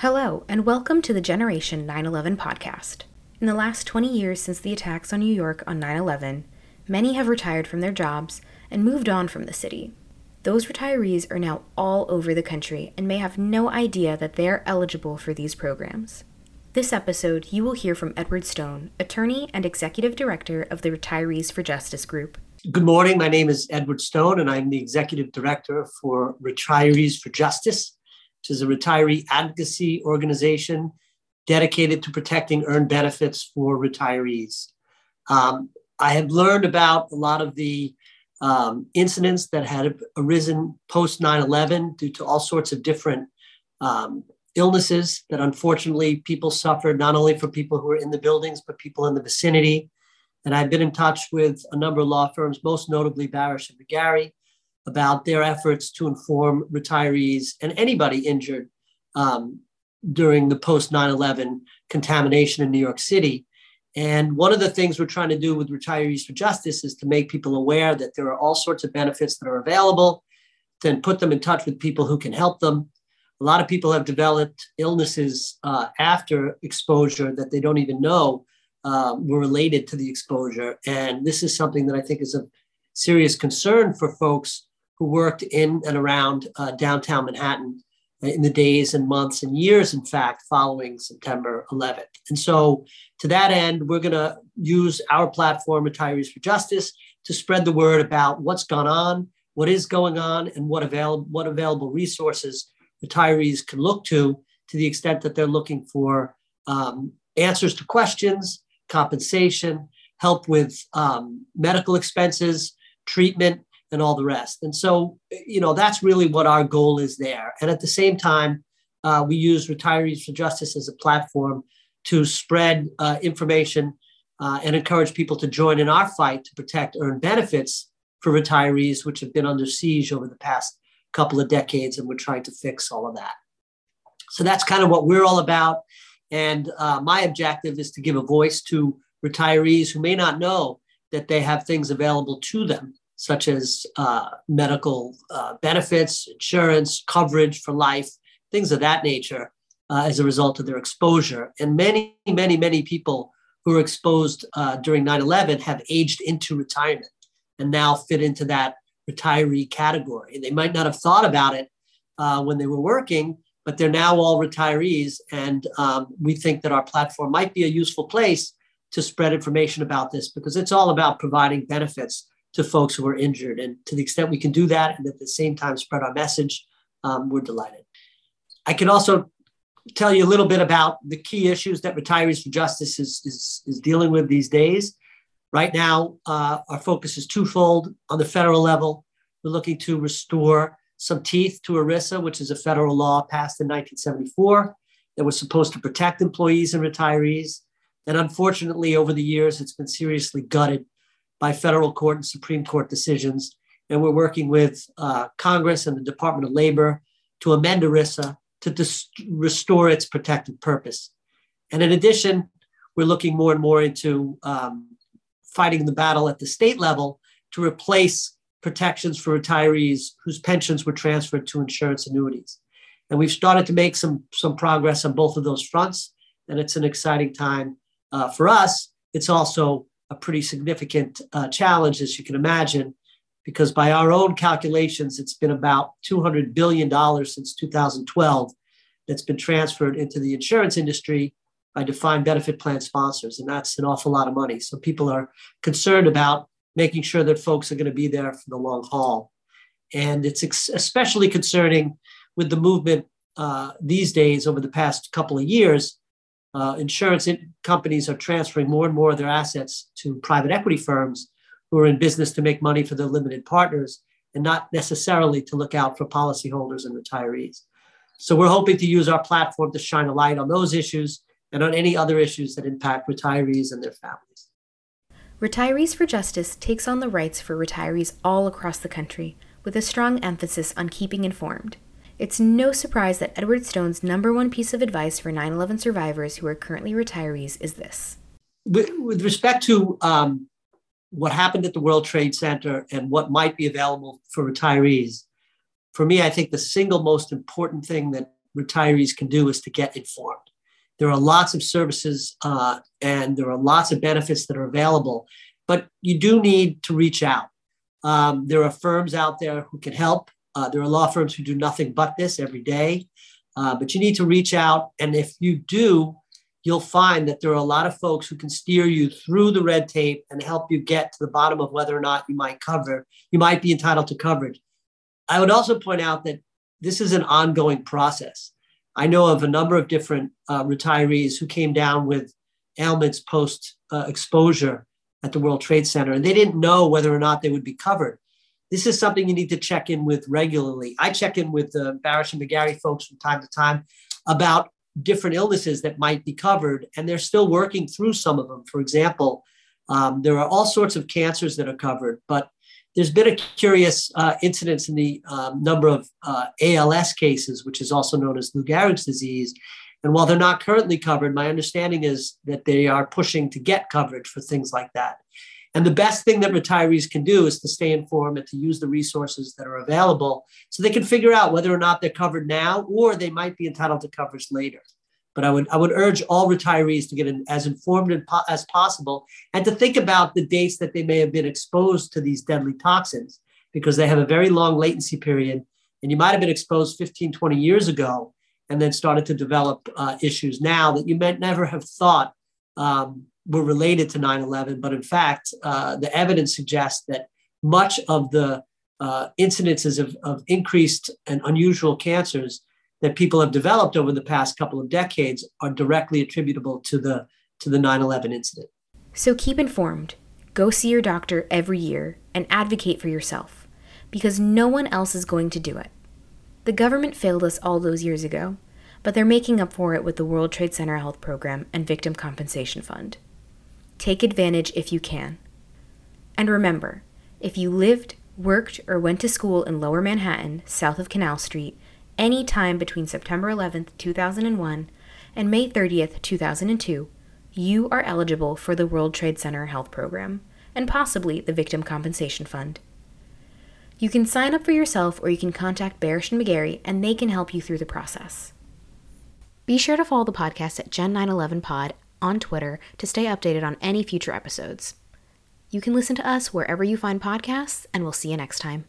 Hello, and welcome to the Generation 9 11 podcast. In the last 20 years since the attacks on New York on 9 11, many have retired from their jobs and moved on from the city. Those retirees are now all over the country and may have no idea that they are eligible for these programs. This episode, you will hear from Edward Stone, attorney and executive director of the Retirees for Justice Group. Good morning. My name is Edward Stone, and I'm the executive director for Retirees for Justice which is a retiree advocacy organization dedicated to protecting earned benefits for retirees. Um, I have learned about a lot of the um, incidents that had arisen post 9 11 due to all sorts of different um, illnesses that unfortunately people suffered, not only for people who were in the buildings, but people in the vicinity. And I've been in touch with a number of law firms, most notably Barasch and McGarry, about their efforts to inform retirees and anybody injured um, during the post 9 11 contamination in New York City. And one of the things we're trying to do with Retirees for Justice is to make people aware that there are all sorts of benefits that are available, then put them in touch with people who can help them. A lot of people have developed illnesses uh, after exposure that they don't even know uh, were related to the exposure. And this is something that I think is of serious concern for folks who worked in and around uh, downtown Manhattan in the days and months and years, in fact, following September 11th. And so, to that end, we're going to use our platform, Retirees for Justice, to spread the word about what's gone on, what is going on, and what, avail- what available resources retirees can look to to the extent that they're looking for um, answers to questions, compensation, help with um, medical expenses, treatment, and all the rest. And so, you know, that's really what our goal is there. And at the same time, uh, we use Retirees for Justice as a platform to spread uh, information uh, and encourage people to join in our fight to protect earned benefits for retirees, which have been under siege over the past couple of decades. And we're trying to fix all of that. So that's kind of what we're all about. And uh, my objective is to give a voice to retirees who may not know that they have things available to them such as uh, medical uh, benefits, insurance, coverage for life, things of that nature uh, as a result of their exposure. And many, many, many people who were exposed uh, during 9 11 have aged into retirement and now fit into that retiree category. They might not have thought about it uh, when they were working, but they're now all retirees. And um, we think that our platform might be a useful place to spread information about this because it's all about providing benefits to folks who are injured. And to the extent we can do that and at the same time spread our message, um, we're delighted. I can also tell you a little bit about the key issues that Retirees for Justice is, is, is dealing with these days. Right now, uh, our focus is twofold. On the federal level, we're looking to restore some teeth to ERISA, which is a federal law passed in 1974 that was supposed to protect employees and retirees. And unfortunately, over the years, it's been seriously gutted by federal court and Supreme Court decisions. And we're working with uh, Congress and the Department of Labor to amend ERISA to dis- restore its protected purpose. And in addition, we're looking more and more into um, fighting the battle at the state level to replace protections for retirees whose pensions were transferred to insurance annuities. And we've started to make some, some progress on both of those fronts. And it's an exciting time uh, for us. It's also a pretty significant uh, challenge, as you can imagine, because by our own calculations, it's been about $200 billion since 2012 that's been transferred into the insurance industry by defined benefit plan sponsors. And that's an awful lot of money. So people are concerned about making sure that folks are going to be there for the long haul. And it's ex- especially concerning with the movement uh, these days over the past couple of years uh, insurance in- companies are transferring more and more of their assets to private equity firms who are in business to make money for their limited partners and not necessarily to look out for policyholders and retirees. So we're hoping to use our platform to shine a light on those issues and on any other issues that impact retirees and their families. Retirees for Justice takes on the rights for retirees all across the country with a strong emphasis on keeping informed. It's no surprise that Edward Stone's number one piece of advice for 9 11 survivors who are currently retirees is this. With, with respect to um, what happened at the World Trade Center and what might be available for retirees, for me, I think the single most important thing that retirees can do is to get informed. There are lots of services uh, and there are lots of benefits that are available, but you do need to reach out. Um, there are firms out there who can help. Uh, there are law firms who do nothing but this every day, uh, but you need to reach out. And if you do, you'll find that there are a lot of folks who can steer you through the red tape and help you get to the bottom of whether or not you might cover, you might be entitled to coverage. I would also point out that this is an ongoing process. I know of a number of different uh, retirees who came down with ailments post uh, exposure at the World Trade Center, and they didn't know whether or not they would be covered. This is something you need to check in with regularly. I check in with the Barasch and McGarry folks from time to time about different illnesses that might be covered, and they're still working through some of them. For example, um, there are all sorts of cancers that are covered, but there's been a curious uh, incidence in the um, number of uh, ALS cases, which is also known as Lou Gehrig's disease. And while they're not currently covered, my understanding is that they are pushing to get coverage for things like that. And the best thing that retirees can do is to stay informed and to use the resources that are available so they can figure out whether or not they're covered now or they might be entitled to coverage later. But I would, I would urge all retirees to get in, as informed as possible and to think about the dates that they may have been exposed to these deadly toxins because they have a very long latency period. And you might have been exposed 15, 20 years ago and then started to develop uh, issues now that you might never have thought um, were related to 9 11. But in fact, uh, the evidence suggests that much of the uh, incidences of, of increased and unusual cancers that people have developed over the past couple of decades are directly attributable to the to the 9/11 incident. So keep informed. Go see your doctor every year and advocate for yourself because no one else is going to do it. The government failed us all those years ago, but they're making up for it with the World Trade Center Health Program and Victim Compensation Fund. Take advantage if you can. And remember, if you lived, worked, or went to school in Lower Manhattan, south of Canal Street, any time between September 11th, 2001 and May 30th, 2002, you are eligible for the World Trade Center Health Program and possibly the Victim Compensation Fund. You can sign up for yourself or you can contact Barasch and McGarry and they can help you through the process. Be sure to follow the podcast at Gen911pod on Twitter to stay updated on any future episodes. You can listen to us wherever you find podcasts, and we'll see you next time.